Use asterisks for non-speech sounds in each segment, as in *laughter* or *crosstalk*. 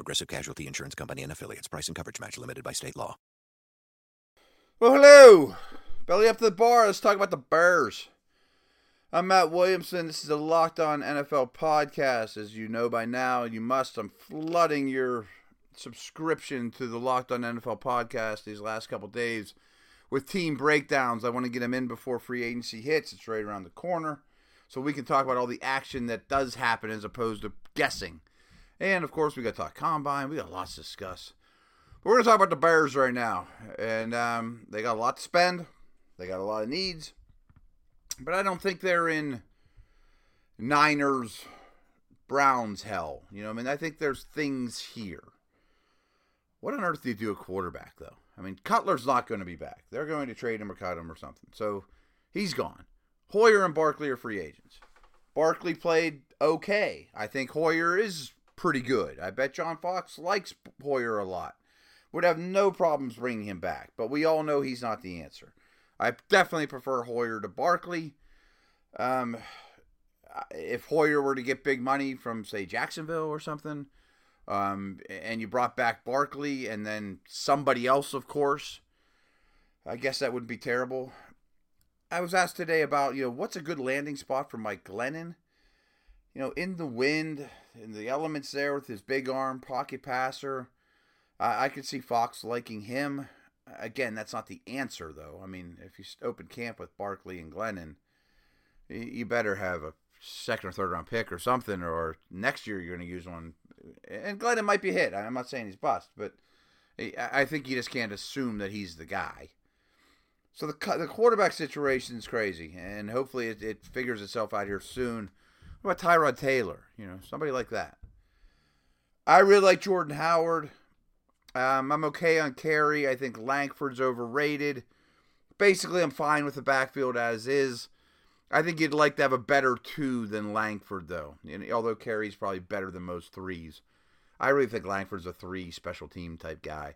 Progressive Casualty Insurance Company and affiliates. Price and coverage match limited by state law. Well, hello. Belly up to the bar. Let's talk about the Bears. I'm Matt Williamson. This is a Locked On NFL podcast. As you know by now, you must. I'm flooding your subscription to the Locked On NFL podcast these last couple days with team breakdowns. I want to get them in before free agency hits. It's right around the corner. So we can talk about all the action that does happen as opposed to guessing. And of course, we got to talk combine. We got lots to discuss. But we're going to talk about the Bears right now. And um, they got a lot to spend, they got a lot of needs. But I don't think they're in Niners, Browns hell. You know, I mean, I think there's things here. What on earth do you do a quarterback, though? I mean, Cutler's not going to be back. They're going to trade him or cut him or something. So he's gone. Hoyer and Barkley are free agents. Barkley played okay. I think Hoyer is pretty good. I bet John Fox likes Hoyer a lot. Would have no problems bringing him back, but we all know he's not the answer. I definitely prefer Hoyer to Barkley. Um, if Hoyer were to get big money from, say, Jacksonville or something, um, and you brought back Barkley and then somebody else, of course, I guess that would be terrible. I was asked today about, you know, what's a good landing spot for Mike Glennon? You know, in the wind, in the elements there with his big arm, pocket passer. I, I could see Fox liking him. Again, that's not the answer, though. I mean, if you open camp with Barkley and Glennon, you better have a second or third round pick or something, or next year you're going to use one. And Glennon might be hit. I'm not saying he's bust, but I think you just can't assume that he's the guy. So the the quarterback situation is crazy, and hopefully it, it figures itself out here soon. What about Tyrod Taylor? You know, somebody like that. I really like Jordan Howard. Um, I'm okay on Carey. I think Langford's overrated. Basically, I'm fine with the backfield as is. I think you'd like to have a better two than Langford, though. And although Carey's probably better than most threes, I really think Langford's a three special team type guy.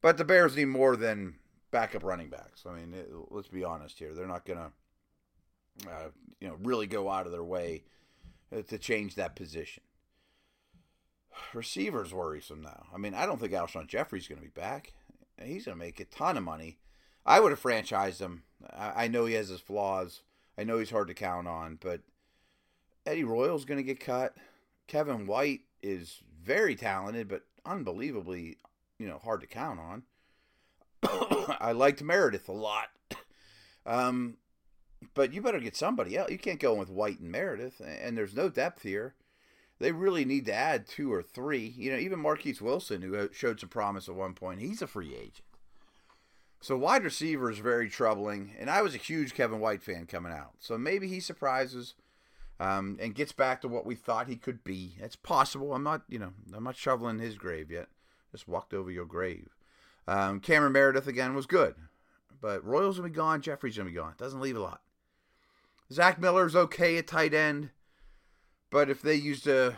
But the Bears need more than backup running backs. I mean, it, let's be honest here. They're not gonna, uh, you know, really go out of their way to change that position. Receivers worrisome now. I mean, I don't think Alshon Jeffery's going to be back. He's going to make a ton of money. I would have franchised him. I, I know he has his flaws. I know he's hard to count on, but Eddie Royal's going to get cut. Kevin White is very talented, but unbelievably, you know, hard to count on. *coughs* I liked Meredith a lot. *coughs* Um, but you better get somebody else. You can't go in with White and Meredith, and there's no depth here. They really need to add two or three. You know, even Marquess Wilson, who showed some promise at one point, he's a free agent. So wide receiver is very troubling, and I was a huge Kevin White fan coming out. So maybe he surprises um, and gets back to what we thought he could be. It's possible. I'm not, you know, I'm not shoveling his grave yet. Just walked over your grave. Um, Cameron Meredith again was good, but Royals gonna be gone. Jeffery's gonna be gone. Doesn't leave a lot. Zach Miller's okay at tight end, but if they used a,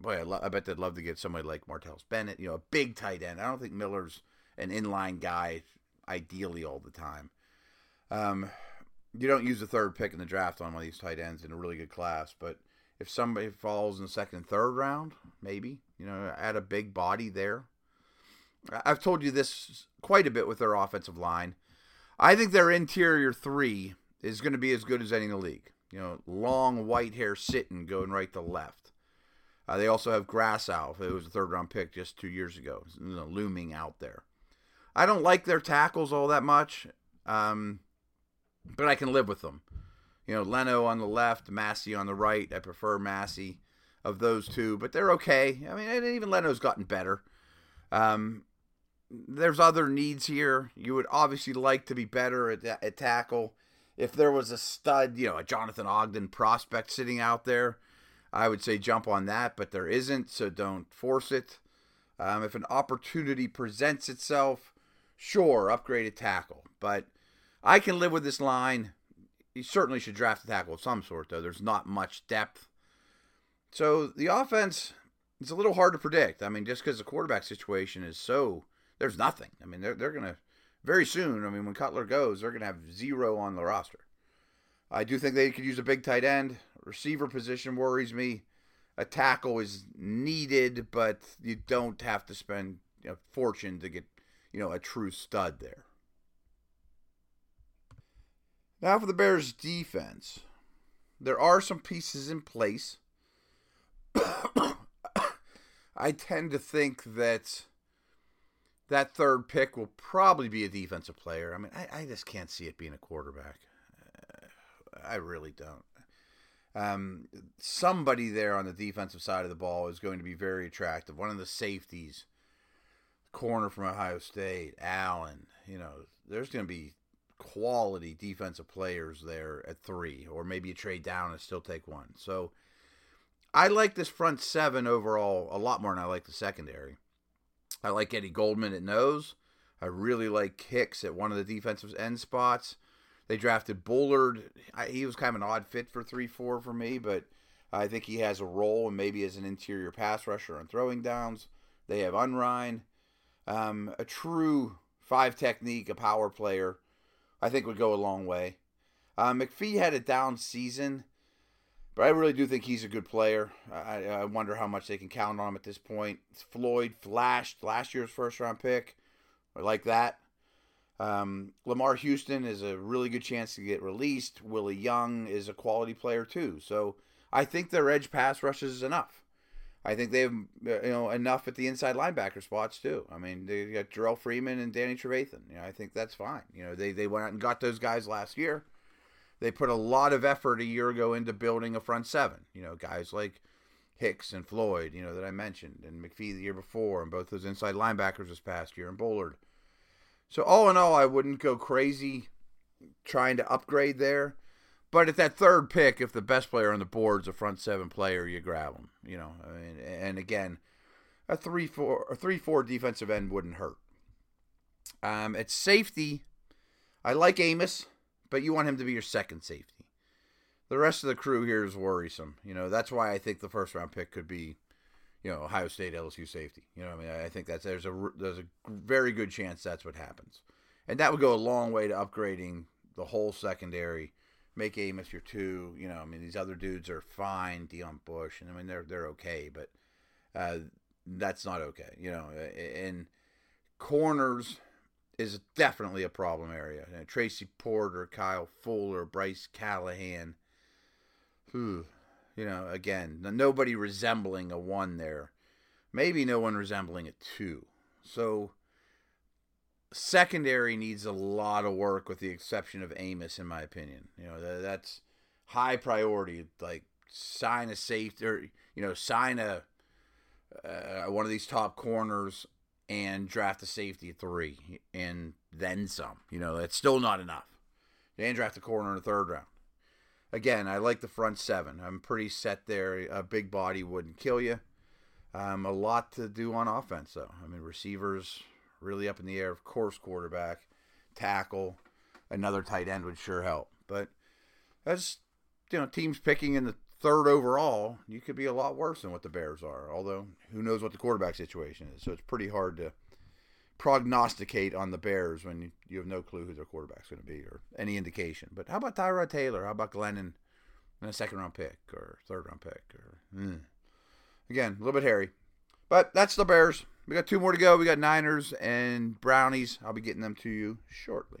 boy, I, lo- I bet they'd love to get somebody like Martellus Bennett, you know, a big tight end. I don't think Miller's an inline guy ideally all the time. Um, you don't use the third pick in the draft on one of these tight ends in a really good class, but if somebody falls in the second third round, maybe you know, add a big body there. I've told you this quite a bit with their offensive line. I think their interior three is going to be as good as any in the league. You know, Long Whitehair Sitton going right to left. Uh, they also have Grasu, who was a third round pick just two years ago, you know, looming out there. I don't like their tackles all that much, um, but I can live with them. You know, Leno on the left, Massey on the right. I prefer Massey of those two, but they're okay. I mean, even Leno's gotten better. Um, there's other needs here. You would obviously like to be better at, at tackle. If there was a stud, you know, a Jonathan Ogden prospect sitting out there, I would say jump on that, but there isn't, so don't force it. Um, if an opportunity presents itself Sure, upgrade a tackle, but I can live with this line. You certainly should draft a tackle of some sort, though. There's not much depth. So the offense it's a little hard to predict. I mean, just because the quarterback situation is so there's nothing. I mean, they're they're gonna very soon. I mean, when Cutler goes, they're gonna have zero on the roster. I do think they could use a big tight end. Receiver position worries me. A tackle is needed, but you don't have to spend a fortune to get you know a true stud there. Now for the Bears defense. There are some pieces in place. *coughs* I tend to think that that third pick will probably be a defensive player. I mean, I, I just can't see it being a quarterback. Uh, I really don't. Um, somebody there on the defensive side of the ball is going to be very attractive. One of the safeties, corner from Ohio State, Allen. You know, there's going to be quality defensive players there at three, or maybe you trade down and still take one. So I like this front seven overall a lot more than I like the secondary. I like Eddie Goldman at nose. I really like Hicks at one of the defensive end spots. They drafted Bullard. I, he was kind of an odd fit for 3 4 for me, but I think he has a role and maybe as an interior pass rusher on throwing downs. They have Unrein. Um, a true five technique, a power player, I think would go a long way. Uh, McPhee had a down season. But I really do think he's a good player. I, I wonder how much they can count on him at this point. Floyd flashed last year's first round pick. I like that. Um, Lamarr Houston is a really good chance to get released. Willie Young is a quality player too. So I think their edge pass rushes is enough. I think they have you know enough at the inside linebacker spots too. I mean they got Jerrell Freeman and Danny Trevathan. You know, I think that's fine. You know they they went out and got those guys last year they put a lot of effort a year ago into building a front seven. You know, guys like Hicks and Floyd, you know, that I mentioned, and McPhee the year before, and both those inside linebackers this past year, and Bullard. So all in all, I wouldn't go crazy trying to upgrade there. But at that third pick, if the best player on the board is a front seven player, you grab him. You know, I mean, and again, a three four a three four defensive end wouldn't hurt. Um, at safety, I like Amos but you want him to be your second safety. The rest of the crew here is worrisome. You know, that's why I think the first round pick could be, you know, Ohio State LSU safety. You know, I mean, I think that's there's a there's a very good chance that's what happens, and that would go a long way to upgrading the whole secondary. Make Amos your two. You know, I mean, these other dudes are fine. Deon Bush, and I mean, they're they're okay, but uh, that's not okay. You know, and corners is definitely a problem area. You know, Tracy Porter, Kyle Fuller, Bryce Callahan. Whew. You know, again, nobody resembling a one there. Maybe no one resembling a two. So, secondary needs a lot of work, with the exception of Amos, in my opinion. You know, that's high priority. Like, sign a safety, or, you know, sign a uh, one of these top corners and draft a safety three and then some. You know, that's still not enough. And draft a corner in the third round. Again, I like the front seven. I'm pretty set there. A big body wouldn't kill you. Um, a lot to do on offense, though. I mean, receivers really up in the air. Of course, quarterback, tackle, another tight end would sure help. But as you know, teams picking in the third overall, you could be a lot worse than what the Bears are. Although, who knows what the quarterback situation is? So it's pretty hard to prognosticate on the Bears when you, have no clue who their quarterback's going to be or any indication. But how about Tyrod Taylor? How about Glennon in a second round pick or third round pick? Or mm. again, a little bit hairy. But that's the Bears. We got two more to go. We got Niners and Brownies. I'll be getting them to you shortly.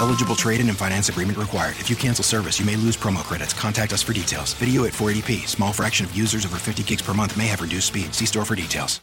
Eligible trade-in and finance agreement required. If you cancel service, you may lose promo credits. Contact us for details. Video at 480p. Small fraction of users over 50 gigs per month may have reduced speed. See store for details.